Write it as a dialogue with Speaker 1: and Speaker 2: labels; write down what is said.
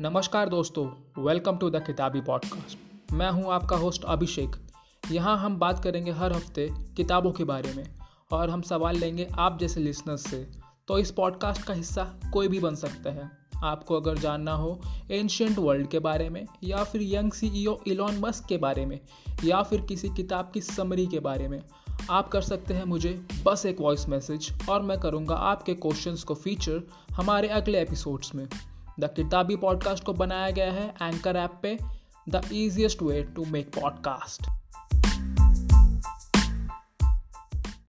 Speaker 1: नमस्कार दोस्तों welcome to the Kitabi podcast मैं हूँ आपका होस्ट अभिषेक। यहाँ हम बात करेंगे हर हफ़्ते किताबों के बारे में और हम सवाल लेंगे आप जैसे लिसनर्स से। तो इस पॉडकास्ट का हिस्सा कोई भी बन सकता है। आपको अगर जानना हो एंशियंट वर्ल्ड के बारे में या फिर यंग सीईओ इलॉन मस्क के बारे में या फिर किसी किताब की समरी के बारे में, आप कर सकते हैं मुझे बस एक वॉइस मैसेज और मैं करूँगा आपके क्वेश्चंस को फीचर हमारे अगले एपिसोड्स में। द किताबी पॉडकास्ट को बनाया गया है एंकर ऐप पे the easiest way to make podcast